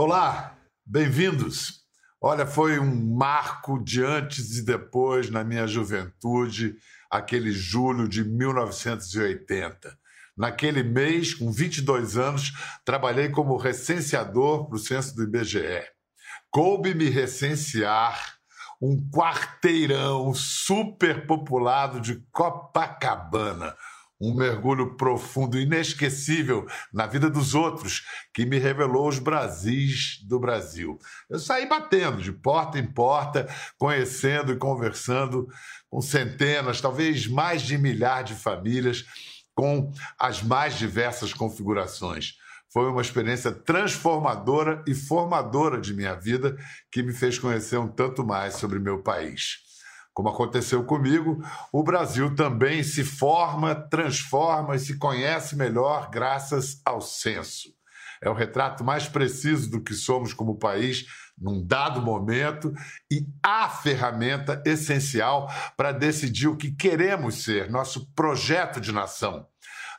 Olá, bem-vindos. Olha, foi um marco de antes e depois na minha juventude, aquele julho de 1980. Naquele mês, com 22 anos, trabalhei como recenseador para o censo do IBGE. Coube-me recensear um quarteirão super populado de Copacabana, um mergulho profundo, inesquecível na vida dos outros, que me revelou os Brasis do Brasil. Eu saí batendo de porta em porta, conhecendo e conversando com centenas, talvez mais de milhar de famílias, com as mais diversas configurações. Foi uma experiência transformadora e formadora de minha vida que me fez conhecer um tanto mais sobre meu país. Como aconteceu comigo, o Brasil também se forma, transforma e se conhece melhor graças ao censo. É o retrato mais preciso do que somos como país num dado momento e a ferramenta essencial para decidir o que queremos ser, nosso projeto de nação.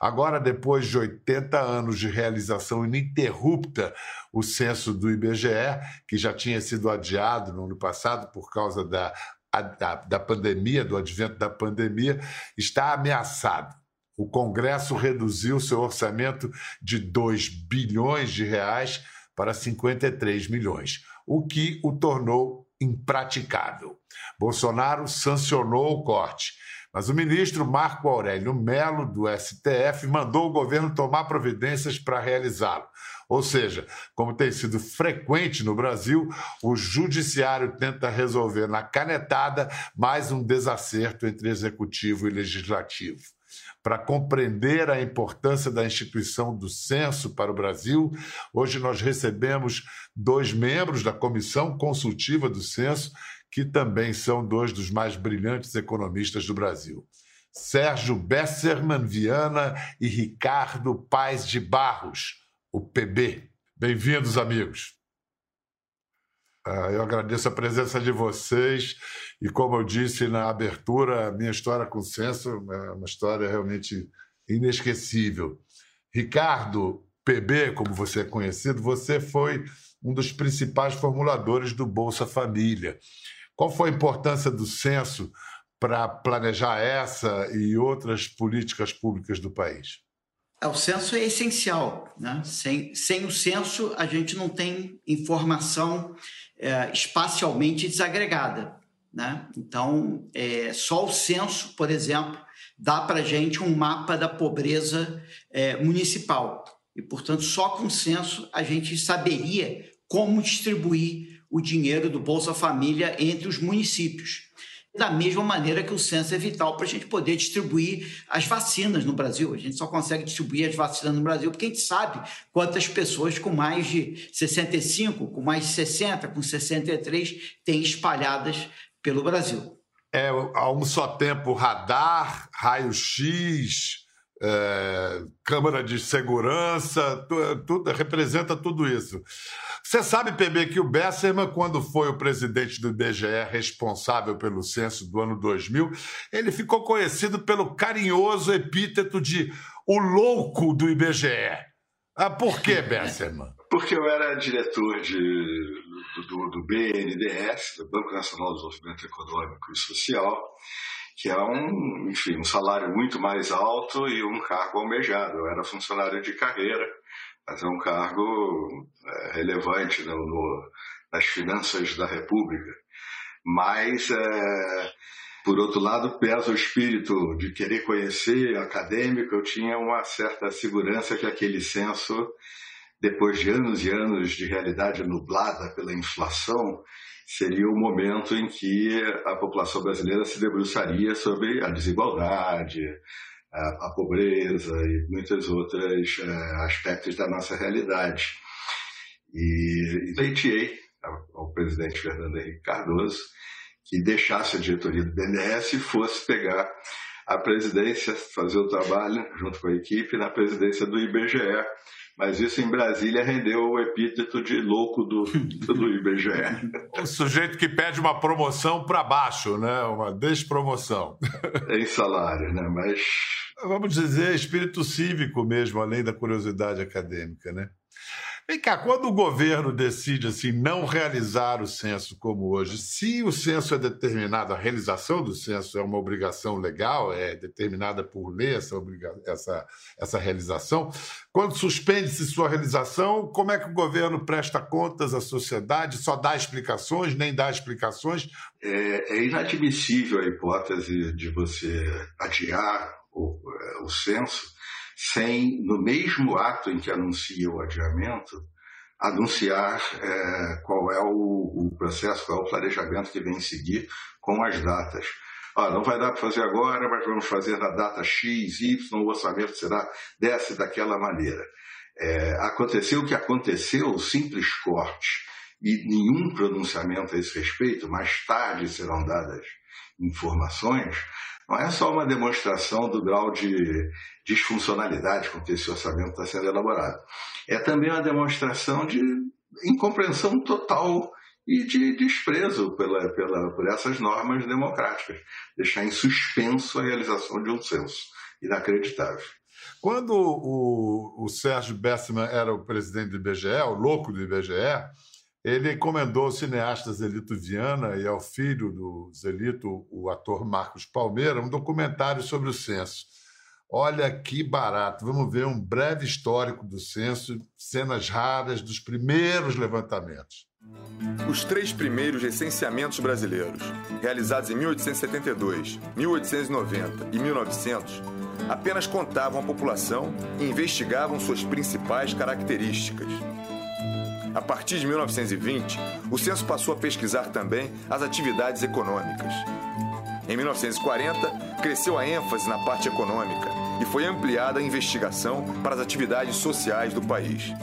Agora, depois de 80 anos de realização ininterrupta, o censo do IBGE, que já tinha sido adiado no ano passado por causa da a, da, da pandemia, do advento da pandemia, está ameaçado. O Congresso reduziu seu orçamento de 2 bilhões de reais para 53 milhões, o que o tornou impraticável. Bolsonaro sancionou o corte, mas o ministro Marco Aurélio Melo, do STF, mandou o governo tomar providências para realizá-lo. Ou seja, como tem sido frequente no Brasil, o judiciário tenta resolver na canetada mais um desacerto entre executivo e legislativo. Para compreender a importância da instituição do censo para o Brasil, hoje nós recebemos dois membros da comissão consultiva do censo, que também são dois dos mais brilhantes economistas do Brasil. Sérgio Besserman Viana e Ricardo Paes de Barros o PB. Bem-vindos, amigos. Ah, eu agradeço a presença de vocês e, como eu disse na abertura, a minha história com o censo é uma história realmente inesquecível. Ricardo PB, como você é conhecido, você foi um dos principais formuladores do Bolsa Família. Qual foi a importância do censo para planejar essa e outras políticas públicas do país? É, o censo é essencial. Né? Sem, sem o censo, a gente não tem informação é, espacialmente desagregada. Né? Então, é, só o censo, por exemplo, dá para a gente um mapa da pobreza é, municipal. E, portanto, só com o censo a gente saberia como distribuir o dinheiro do Bolsa Família entre os municípios da mesma maneira que o censo é vital para a gente poder distribuir as vacinas no Brasil. A gente só consegue distribuir as vacinas no Brasil porque a gente sabe quantas pessoas com mais de 65, com mais de 60, com 63 têm espalhadas pelo Brasil. É, há um só tempo radar, raio-x, é, câmara de segurança, tudo, representa tudo isso. Você sabe, PB, que o Besserman, quando foi o presidente do IBGE responsável pelo censo do ano 2000, ele ficou conhecido pelo carinhoso epíteto de o louco do IBGE. Ah, por que, Besserman? Porque eu era diretor de, do, do BNDES, do Banco Nacional de Desenvolvimento Econômico e Social, que é um, enfim, um salário muito mais alto e um cargo almejado. Eu era funcionário de carreira, mas é um cargo é, relevante no, no, nas finanças da República. Mas, é, por outro lado, pesa o espírito de querer conhecer acadêmico. Eu tinha uma certa segurança que aquele censo, depois de anos e anos de realidade nublada pela inflação, seria o momento em que a população brasileira se debruçaria sobre a desigualdade, a, a pobreza e muitos outros uh, aspectos da nossa realidade. E, pleiteei ao presidente Fernando Henrique Cardoso que deixasse a diretoria do BNDES e fosse pegar a presidência, fazer o trabalho junto com a equipe na presidência do IBGE, mas isso em Brasília rendeu o epíteto de louco do, do IBGE. O sujeito que pede uma promoção para baixo, né? uma despromoção. Em salário, né? mas. Vamos dizer, espírito cívico mesmo, além da curiosidade acadêmica. Né? Vem cá, quando o governo decide assim não realizar o censo como hoje, se o censo é determinado, a realização do censo é uma obrigação legal, é determinada por lei essa, essa, essa realização, quando suspende-se sua realização, como é que o governo presta contas à sociedade? Só dá explicações, nem dá explicações? É, é inadmissível a hipótese de você adiar o, é, o censo sem, no mesmo ato em que anuncia o adiamento, anunciar é, qual é o, o, processo, qual é o planejamento que vem seguir com as datas. Ah, não vai dar para fazer agora, mas vamos fazer na data X, Y, o orçamento será dessa e daquela maneira. É, aconteceu o que aconteceu, simples corte e nenhum pronunciamento a esse respeito, mais tarde serão dadas informações, não é só uma demonstração do grau de disfuncionalidade com que esse orçamento está sendo elaborado. É também uma demonstração de incompreensão total e de desprezo pela, pela, por essas normas democráticas. Deixar em suspenso a realização de um censo. Inacreditável. Quando o, o Sérgio Bessman era o presidente do IBGE, o louco do IBGE, ele encomendou ao cineasta Zelito Viana e ao filho do Zelito, o ator Marcos Palmeira, um documentário sobre o censo. Olha que barato. Vamos ver um breve histórico do censo, cenas raras dos primeiros levantamentos. Os três primeiros recenseamentos brasileiros, realizados em 1872, 1890 e 1900, apenas contavam a população e investigavam suas principais características. A partir de 1920, o censo passou a pesquisar também as atividades econômicas. Em 1940, cresceu a ênfase na parte econômica e foi ampliada a investigação para as atividades sociais do país.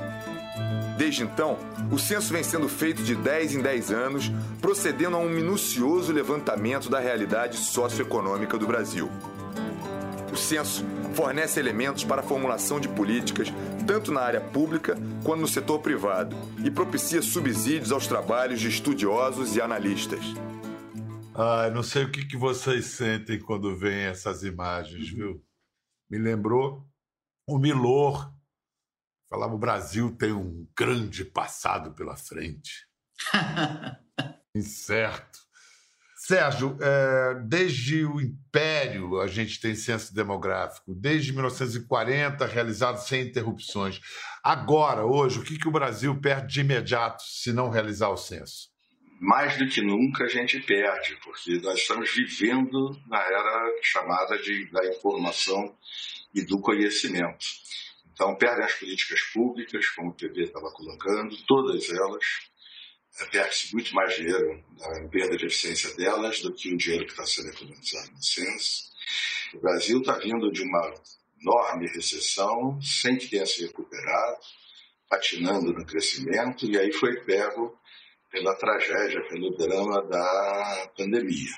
Desde então, o censo vem sendo feito de 10 em 10 anos, procedendo a um minucioso levantamento da realidade socioeconômica do Brasil. O censo fornece elementos para a formulação de políticas tanto na área pública quanto no setor privado e propicia subsídios aos trabalhos de estudiosos e analistas. Ah, não sei o que, vocês sentem quando veem essas imagens, viu? Me lembrou o Milor. Falava o Brasil tem um grande passado pela frente. Incerto. Sérgio, é, desde o Império a gente tem censo demográfico, desde 1940 realizado sem interrupções. Agora, hoje, o que, que o Brasil perde de imediato se não realizar o censo? Mais do que nunca a gente perde, porque nós estamos vivendo na era chamada de, da informação e do conhecimento. Então, perdem as políticas públicas, como o PB estava colocando, todas elas perde-se muito mais dinheiro em perda de eficiência delas do que o dinheiro que está sendo economizado no censo. O Brasil está vindo de uma enorme recessão, sem que tenha se recuperado, patinando no crescimento, e aí foi pego pela tragédia, pelo drama da pandemia.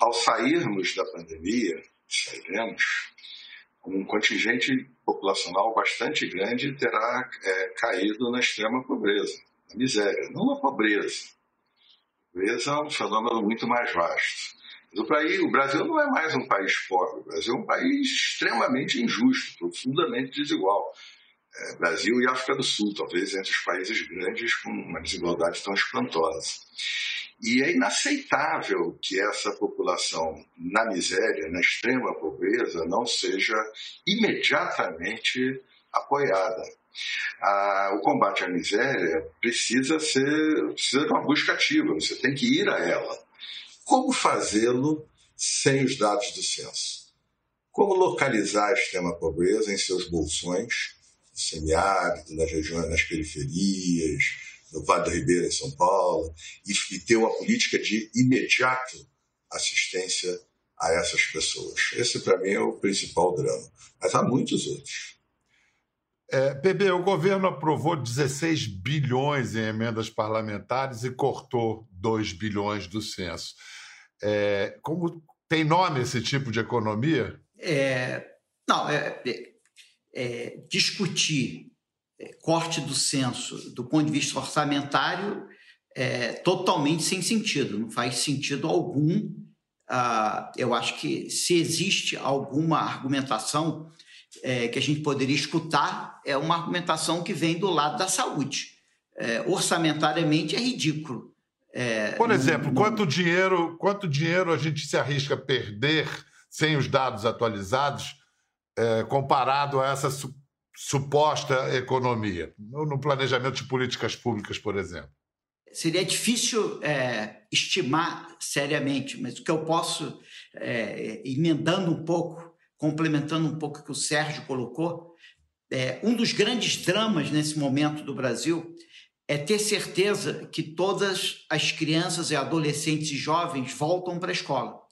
Ao sairmos da pandemia, sairemos, um contingente populacional bastante grande terá é, caído na extrema pobreza miséria, não a pobreza. A pobreza é um fenômeno muito mais vasto. O Brasil não é mais um país pobre, o Brasil é um país extremamente injusto, profundamente desigual. É, Brasil e África do Sul, talvez entre os países grandes com uma desigualdade tão espantosa. E é inaceitável que essa população na miséria, na extrema pobreza, não seja imediatamente apoiada. Ah, o combate à miséria precisa ser precisa de uma busca ativa, você tem que ir a ela. Como fazê-lo sem os dados do censo? Como localizar a extrema pobreza em seus bolsões, semiárido, nas regiões, nas periferias, no Vale do Ribeira, em São Paulo, e, e ter uma política de imediato assistência a essas pessoas. Esse, para mim, é o principal drama. Mas há muitos outros. É, PB, o governo aprovou 16 bilhões em emendas parlamentares e cortou 2 bilhões do censo. É, como tem nome esse tipo de economia? É, não, é, é, discutir é, corte do censo do ponto de vista orçamentário é totalmente sem sentido. Não faz sentido algum uh, eu acho que se existe alguma argumentação é, que a gente poderia escutar, é uma argumentação que vem do lado da saúde. É, orçamentariamente é ridículo. É, Por exemplo, quanto, dinheiro, quanto dinheiro a gente se arrisca a perder sem os dados atualizados é, comparado a essa su suposta economia, no planejamento de políticas públicas, por exemplo? Seria difícil é, estimar seriamente, mas o que eu posso, é, emendando um pouco, complementando um pouco o que o Sérgio colocou, é, um dos grandes dramas nesse momento do Brasil é ter certeza que todas as crianças e adolescentes e jovens voltam para a escola.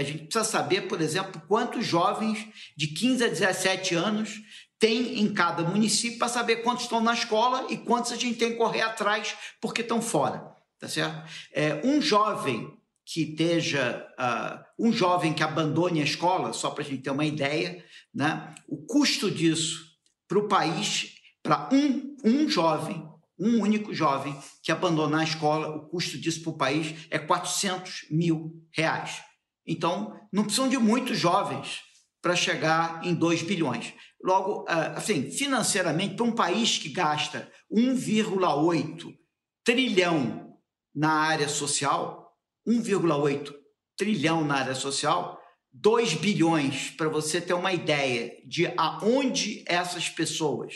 A gente precisa saber, por exemplo, quantos jovens de 15 a 17 anos tem em cada município para saber quantos estão na escola e quantos a gente tem que correr atrás porque estão fora, tá certo? É, um jovem que esteja, uh, um jovem que abandone a escola, só para a gente ter uma ideia, né? o custo disso para o país, para um, um jovem, um único jovem que abandonar a escola, o custo disso para o país é 400 mil reais. Então, não precisam de muitos jovens para chegar em 2 bilhões. Logo, ah, assim, financeiramente, para um país que gasta 1,8 trilhão na área social, 1,8 trilhão na área social, 2 bilhões, para você ter uma ideia de aonde essas pessoas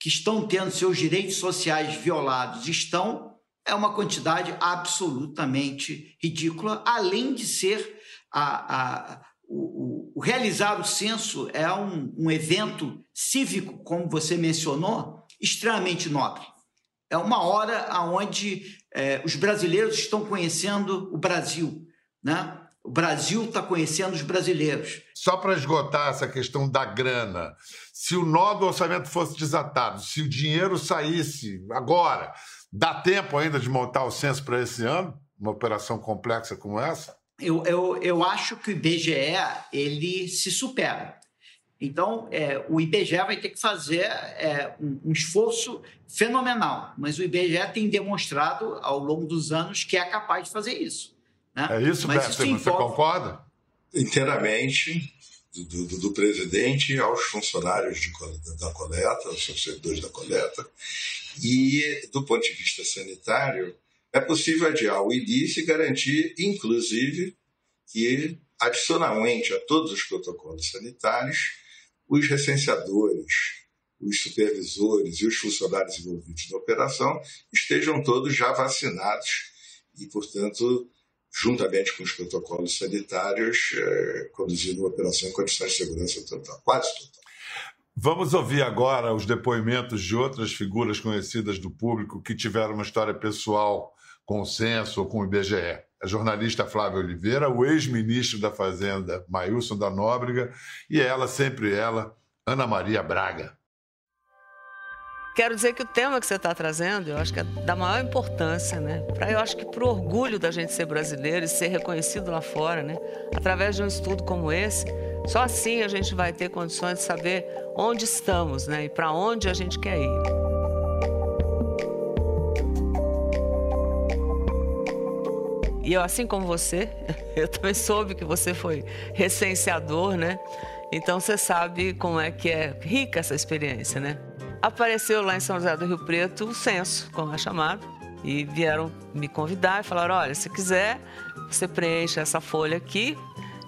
que estão tendo seus direitos sociais violados estão, é uma quantidade absolutamente ridícula, além de ser a, a o, o, realizar o censo é um, um evento cívico, como você mencionou, extremamente nobre. É uma hora onde é, os brasileiros estão conhecendo o Brasil, né? O Brasil está conhecendo os brasileiros. Só para esgotar essa questão da grana, se o nó do orçamento fosse desatado, se o dinheiro saísse agora, dá tempo ainda de montar o censo para esse ano? Uma operação complexa como essa? Eu, eu, eu acho que o IBGE ele se supera. Então, é, o IBGE vai ter que fazer é, um, um, esforço fenomenal, mas o IBGE tem demonstrado ao longo dos anos que é capaz de fazer isso. Né? É isso, mas Beto, isso você concorda? Inteiramente, do, do, do, presidente aos funcionários de, da coleta, aos servidores da coleta, e do ponto de vista sanitário, é possível adiar o início e garantir, inclusive, que, adicionalmente a todos os protocolos sanitários, os recenseadores, os supervisores e os funcionários envolvidos na operação estejam todos já vacinados e, portanto, juntamente com os protocolos sanitários, é, conduzindo uma operação em condições de segurança total, quase total. Vamos ouvir agora os depoimentos de outras figuras conhecidas do público que tiveram uma história pessoal com o censo ou com o IBGE. A jornalista Flávia Oliveira, o ex-ministro da Fazenda, Mailson da Nóbrega, e ela, sempre ela, Ana Maria Braga. Quero dizer que o tema que você está trazendo, eu acho que é da maior importância, né? Pra, eu acho que para o orgulho da gente ser brasileiro e ser reconhecido lá fora, né? Através de um estudo como esse, só assim a gente vai ter condições de saber onde estamos, né? E para onde a gente quer ir. E eu, assim como você, eu também soube que você foi recenseador, né? Então você sabe como é que é rica essa experiência, né? Apareceu lá em São José do Rio Preto o censo, como é chamado, e vieram me convidar e falaram: olha, se quiser, você preenche essa folha aqui.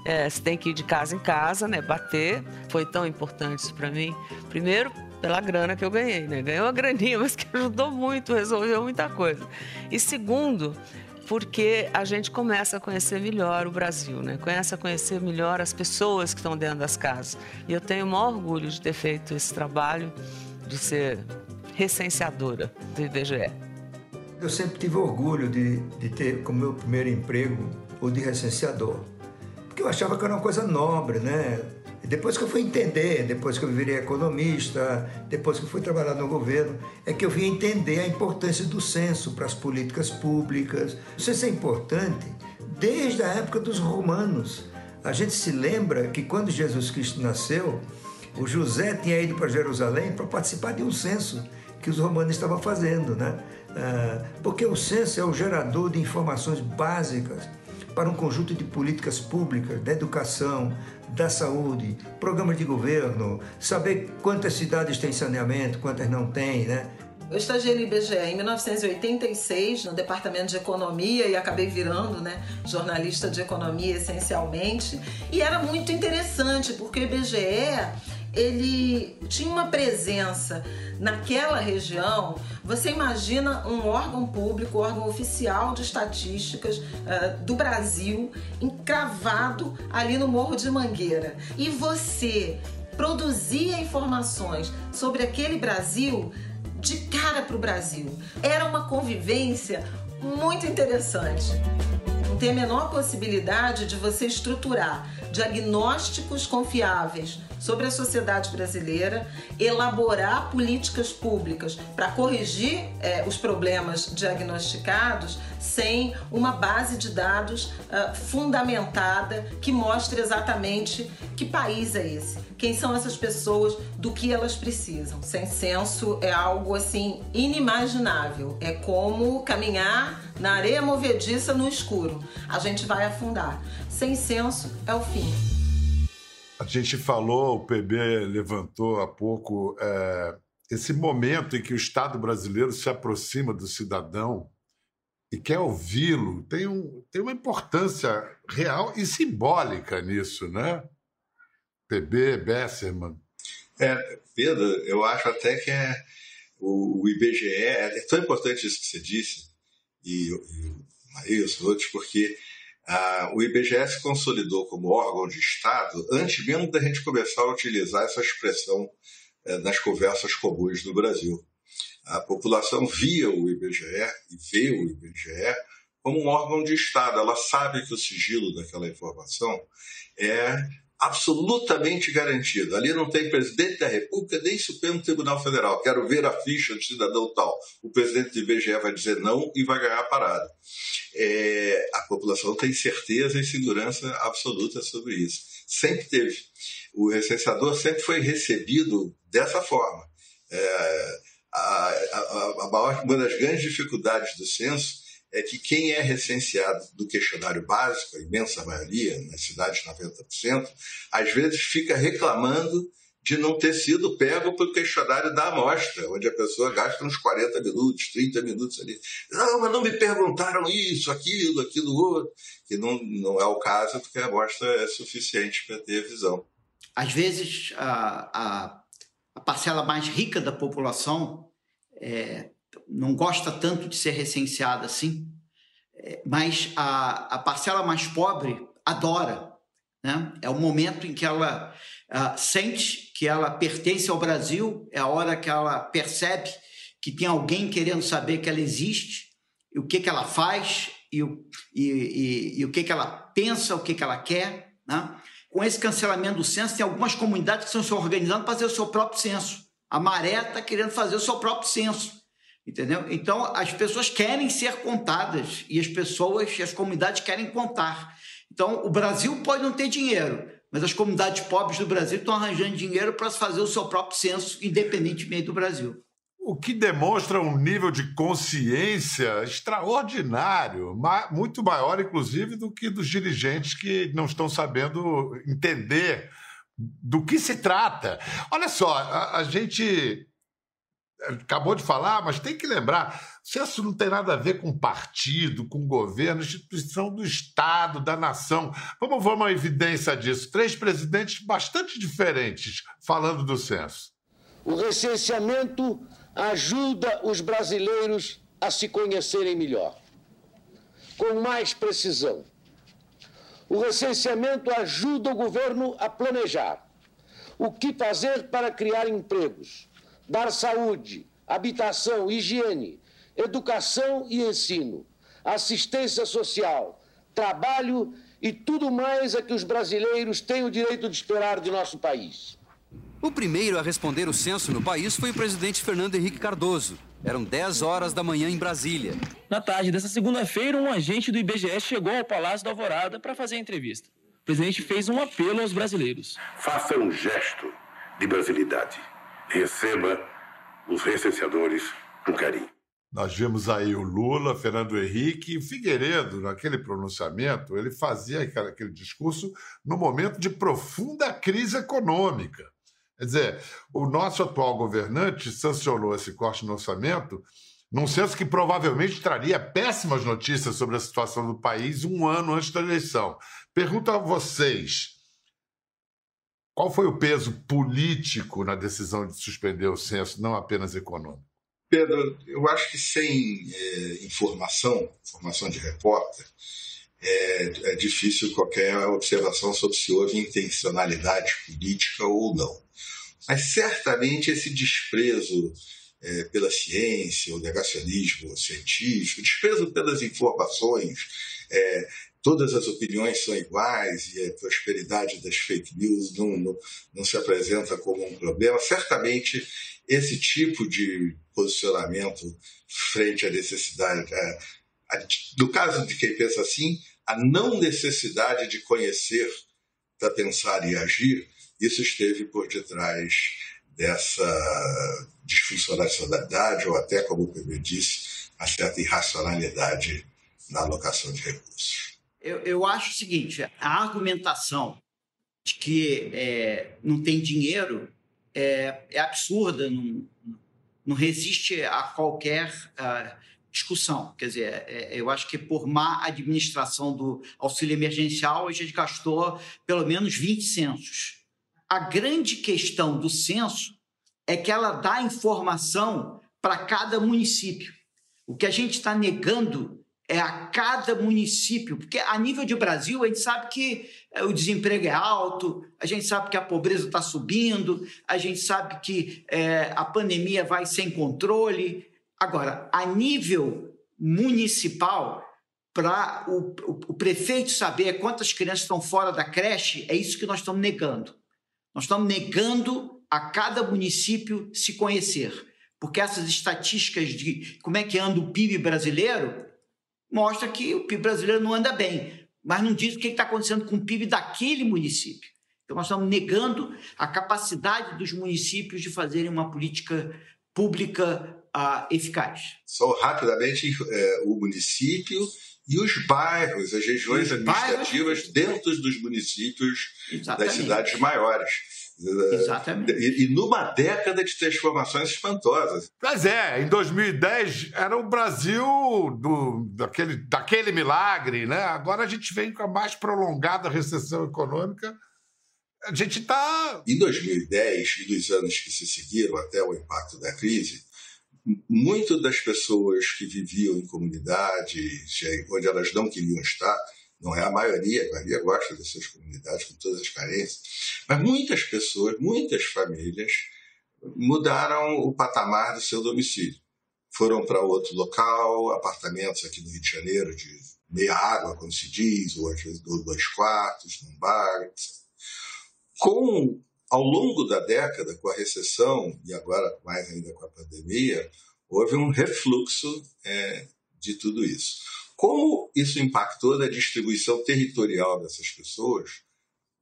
É, você tem que ir de casa em casa, né? Bater. Foi tão importante isso para mim. Primeiro, pela grana que eu ganhei, né? Ganhei uma graninha, mas que ajudou muito, resolveu muita coisa. E segundo, porque a gente começa a conhecer melhor o Brasil, né? Começa a conhecer melhor as pessoas que estão dentro das casas. E eu tenho o maior orgulho de ter feito esse trabalho de ser recenseadora do IBGE. Eu sempre tive orgulho de, de ter como meu primeiro emprego o de recenseador, porque eu achava que era uma coisa nobre, né? Depois que eu fui entender, depois que eu virei economista, depois que eu fui trabalhar no governo, é que eu vim entender a importância do censo para as políticas públicas. O censo é importante desde a época dos romanos. A gente se lembra que quando Jesus Cristo nasceu, o José tinha ido para Jerusalém para participar de um censo que os romanos estavam fazendo, né? Ah, porque o censo é o gerador de informações básicas para um conjunto de políticas públicas, da educação, da saúde, programas de governo, saber quantas cidades têm saneamento, quantas não têm, né? Eu estagiei no IBGE em 1986 no departamento de economia e acabei virando, né, jornalista de economia essencialmente. E era muito interessante porque o IBGE ele tinha uma presença naquela região. Você imagina um órgão público, órgão oficial de estatísticas uh, do Brasil, encravado ali no Morro de Mangueira. E você produzia informações sobre aquele Brasil de cara para o Brasil. Era uma convivência muito interessante. Não tem a menor possibilidade de você estruturar diagnósticos confiáveis sobre a sociedade brasileira, elaborar políticas públicas para corrigir é, os problemas diagnosticados sem uma base de dados uh, fundamentada que mostre exatamente que país é esse, quem são essas pessoas, do que elas precisam. Sem censo é algo assim inimaginável. É como caminhar na areia movediça no escuro. A gente vai afundar. Sem censo é o fim. A gente falou, o PB levantou há pouco, é, esse momento em que o Estado brasileiro se aproxima do cidadão e quer ouvi-lo, tem, um, tem uma importância real e simbólica nisso, né? PB, Besserman. É, Pedro, eu acho até que é, o, o IBGE é, tão importante isso que você disse, e, e o os outros, porque ah, o IBGE se consolidou como órgão de Estado antes mesmo da gente começar a utilizar essa expressão eh, nas conversas comuns do Brasil. A população via o IBGE e vê o IBGE como um órgão de Estado. Ela sabe que o sigilo daquela informação é absolutamente garantido. Ali não tem presidente da República nem Supremo Tribunal Federal. Quero ver a ficha do cidadão tal. O presidente do IBGE vai dizer não e vai ganhar a parada. É, a população tem certeza e segurança absoluta sobre isso. Sempre teve. O recenseador sempre foi recebido dessa forma. É, a, a, a maior, uma das grandes dificuldades do censo é que quem é recenseado do questionário básico, a imensa maioria, nas cidades 90%, às vezes fica reclamando de não ter sido pego pelo questionário da amostra, onde a pessoa gasta uns 40 minutos, 30 minutos ali. Não, mas não me perguntaram isso, aquilo, aquilo outro. Que não, não é o caso, porque a amostra é suficiente para ter visão. Às vezes, a, a, a parcela mais rica da população é, não gosta tanto de ser recenseada assim, é, mas a, a parcela mais pobre adora. Né? É o momento em que ela uh, sente que ela pertence ao Brasil, é a hora que ela percebe que tem alguém querendo saber que ela existe, e o que, que ela faz, e o, e, e, e o que, que ela pensa, o que, que ela quer. Né? Com esse cancelamento do censo, tem algumas comunidades que estão se organizando para fazer o seu próprio censo. A Maré está querendo fazer o seu próprio censo. Entendeu? Então, as pessoas querem ser contadas e as pessoas e as comunidades querem contar. Então, o Brasil pode não ter dinheiro, mas as comunidades pobres do Brasil estão arranjando dinheiro para fazer o seu próprio censo, independentemente do Brasil. O que demonstra um nível de consciência extraordinário, muito maior, inclusive, do que dos dirigentes que não estão sabendo entender do que se trata. Olha só, a, a gente acabou de falar, mas tem que lembrar: censo não tem nada a ver com partido, com governo, instituição do Estado, da nação. Vamos ver uma evidência disso. Três presidentes bastante diferentes falando do censo. O recenseamento ajuda os brasileiros a se conhecerem melhor, com mais precisão. O recenseamento ajuda o governo a planejar o que fazer para criar empregos dar saúde, habitação, higiene, educação e ensino, assistência social, trabalho e tudo mais a que os brasileiros têm o direito de esperar de nosso país. O primeiro a responder o censo no país foi o presidente Fernando Henrique Cardoso. Eram 10 horas da manhã em Brasília. Na tarde dessa segunda-feira, um agente do IBGE chegou ao Palácio da Alvorada para fazer a entrevista. O presidente fez um apelo aos brasileiros. Faça um gesto de brasilidade receba os recenseadores com carinho. Nós vimos aí o Lula, Fernando Henrique e Figueiredo, naquele pronunciamento, ele fazia aquele discurso no momento de profunda crise econômica. Quer dizer, o nosso atual governante sancionou esse corte no orçamento num senso que provavelmente traria péssimas notícias sobre a situação do país um ano antes da eleição. Pergunto a vocês: qual foi o peso político na decisão de suspender o censo, não apenas econômico? Pedro, eu acho que sem é, informação, informação de repórter, é, é, difícil qualquer observação sobre se houve intencionalidade política ou não. Mas certamente esse desprezo é, pela ciência, o negacionismo científico, o desprezo pelas informações, é, todas as opiniões são iguais e a prosperidade das fake news não, não, não se apresenta como um problema, certamente esse tipo de posicionamento frente à necessidade, a, a, no caso de quem pensa assim, a não necessidade de conhecer para pensar e agir, isso esteve por detrás dessa disfuncionalidade ou até, como o PB disse, uma certa irracionalidade na alocação de recursos. Eu, eu acho o seguinte, a argumentação de que é, não tem dinheiro é, é absurda, não, não, resiste a qualquer uh, discussão. Quer dizer, é, eu acho que por má administração do auxílio emergencial, a gente gastou pelo menos 20 censos. A grande questão do censo é que ela dá informação para cada município. O que a gente está negando é a cada município, porque a nível de Brasil a gente sabe que é, o desemprego é alto, a gente sabe que a pobreza está subindo, a gente sabe que é, a pandemia vai sem controle. Agora, a nível municipal, para o, o, o, prefeito saber quantas crianças estão fora da creche, é isso que nós estamos negando. Nós estamos negando a cada município se conhecer, porque essas estatísticas de como é que anda o PIB brasileiro mostra que o PIB brasileiro não anda bem, mas não diz o que está acontecendo com o PIB daquele município. Então, nós estamos negando a capacidade dos municípios de fazerem uma política pública uh, eficaz. Só rapidamente, é, o município e os bairros, as regiões administrativas bairros... dentro dos municípios Exatamente. das cidades maiores. Exatamente. E, e, numa década de transformações espantosas. Mas é, em 2010 era o Brasil do, daquele, daquele milagre, né? Agora a gente vem com a mais prolongada recessão econômica. A gente está. Em 2010 e nos anos que se seguiram até o impacto da crise, muitas das pessoas que viviam em comunidades onde elas não queriam estar não é a maioria, a maioria gosta das suas comunidades com todas as carências, mas muitas pessoas, muitas famílias mudaram o patamar do seu domicílio. Foram para outro local, apartamentos aqui no Rio de Janeiro de meia água, como se diz, ou às vezes dois quartos, num bar, etc. Com, ao longo da década, com a recessão, e agora mais ainda com a pandemia, houve um refluxo é, de tudo isso. Como isso impactou na distribuição territorial dessas pessoas,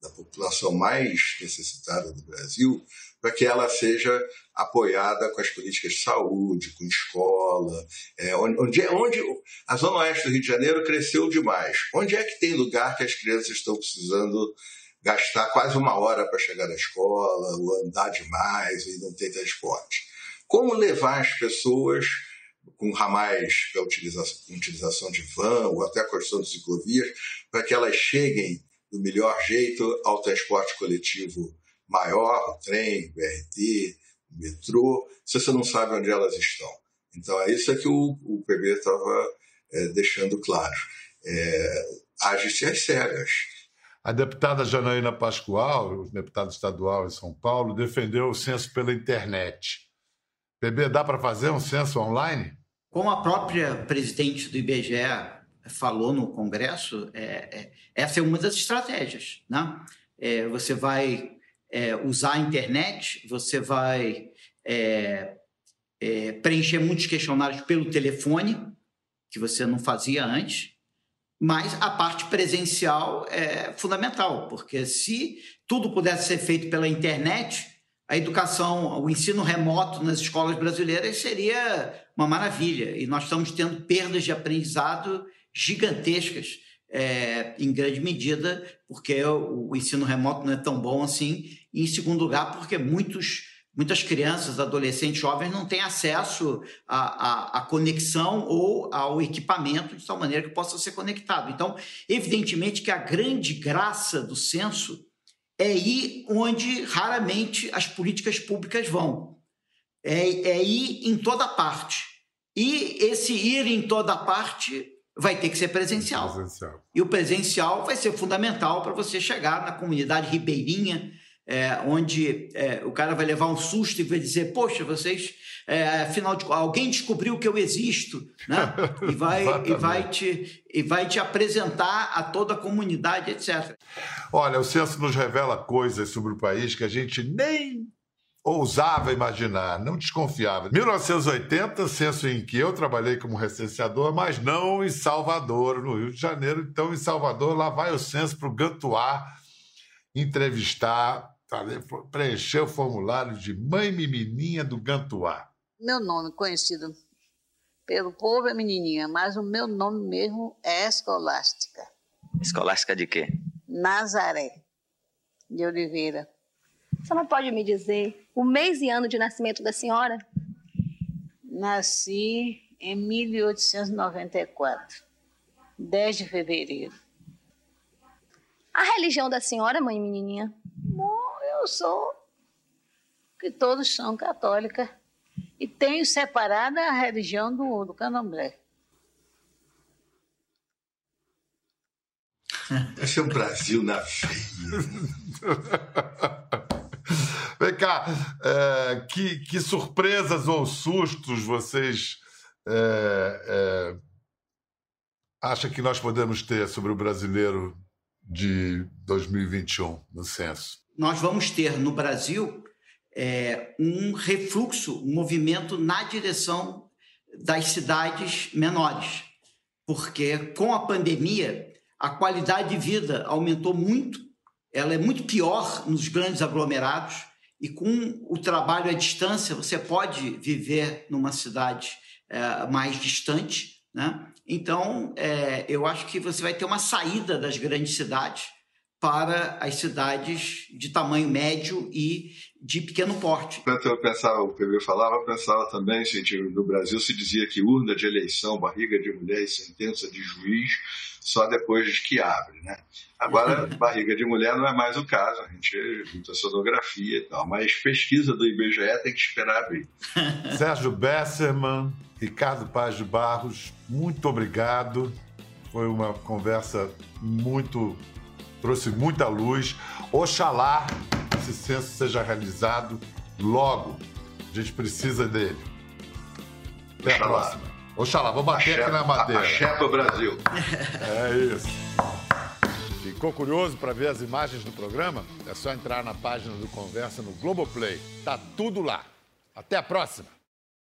da população mais necessitada do Brasil, para que ela seja apoiada com as políticas de saúde, com escola, é, onde, onde a Zona Oeste do Rio de Janeiro cresceu demais. Onde é que tem lugar que as crianças estão precisando gastar quase uma hora para chegar na escola, ou andar demais e não ter transporte? Como levar as pessoas com ramais para utilização, utilização de van ou até a construção de ciclovias, para que elas cheguem do melhor jeito ao transporte coletivo maior, o trem, o BRT, o metrô, se você não sabe onde elas estão. Então, é isso que o, o PB estava é, deixando claro. É, Age-se às cegas. A deputada Janaína Pascoal, deputada estadual em São Paulo, defendeu o censo pela internet. PB, dá para fazer um censo online? Como a própria presidente do IBGE falou no Congresso, é, é, essa é uma das estratégias. Né? É, você vai é, usar a internet, você vai é, é, preencher muitos questionários pelo telefone, que você não fazia antes, mas a parte presencial é fundamental, porque se tudo pudesse ser feito pela internet, a educação, o ensino remoto nas escolas brasileiras seria uma maravilha. E nós estamos tendo perdas de aprendizado gigantescas, é, em grande medida, porque o, o, ensino remoto não é tão bom assim. E, em segundo lugar, porque muitos, muitas crianças, adolescentes, jovens não têm acesso à, à, à conexão ou ao equipamento de tal maneira que possa ser conectado. Então, evidentemente que a grande graça do censo é ir onde raramente as políticas públicas vão. É, é ir em toda parte. E esse ir em toda parte vai ter que ser presencial. presencial. E o presencial vai ser fundamental para você chegar na comunidade ribeirinha, é, onde é, o cara vai levar um susto e vai dizer: Poxa, vocês, é, afinal de alguém descobriu que eu existo, né? E vai, e, vai te, e vai te apresentar a toda a comunidade, etc. Olha, o censo nos revela coisas sobre o país que a gente nem ousava imaginar, não desconfiava. 1980, censo em que eu trabalhei como recenseador, mas não em Salvador, no Rio de Janeiro. Então, em Salvador, lá vai o censo para o Gantuá entrevistar, preencher o formulário de mãe menininha do Gantuá. Meu nome conhecido pelo povo é menininha, mas o meu nome mesmo é Escolástica. Escolástica de quê? Nazaré de Oliveira. Você não pode me dizer o mês e ano de nascimento da senhora? Nasci em 1894, 10 de fevereiro. A religião da senhora, mãe menininha? Eu sou que todos são católica e tenho separada a religião do, do candomblé. Esse é o Brasil na veia. Vem cá, é, que, que, surpresas ou sustos vocês é, é, acham que nós podemos ter sobre o brasileiro de 2021 no censo? Nós vamos ter no Brasil é, um refluxo, um movimento na direção das cidades menores, porque com a pandemia a qualidade de vida aumentou muito, ela é muito pior nos grandes aglomerados e com o trabalho à distância, você pode viver numa cidade é, mais distante. Né? Então, é, eu acho que você vai ter uma saída das grandes cidades para as cidades de tamanho médio e de pequeno porte. Enquanto eu pensava, o PB falava, eu pensava também, gente, no Brasil se dizia que urna de eleição, barriga de mulher e sentença de juiz só depois que abre, né? Agora, barriga de mulher não é mais o caso, a gente muita sonografia e tal, mas pesquisa do IBGE tem que esperar abrir. Sérgio Besserman, Ricardo Paz de Barros, muito obrigado. Foi uma conversa muito. Trouxe muita luz. Oxalá esse censo seja realizado logo. A gente precisa dele. Até Oxalá. a próxima. Oxalá, vou bater axé, aqui na madeira. Axé pro Brasil. É isso. Ficou curioso para ver as imagens do programa? É só entrar na página do Conversa no Globoplay. Tá tudo lá. Até a próxima.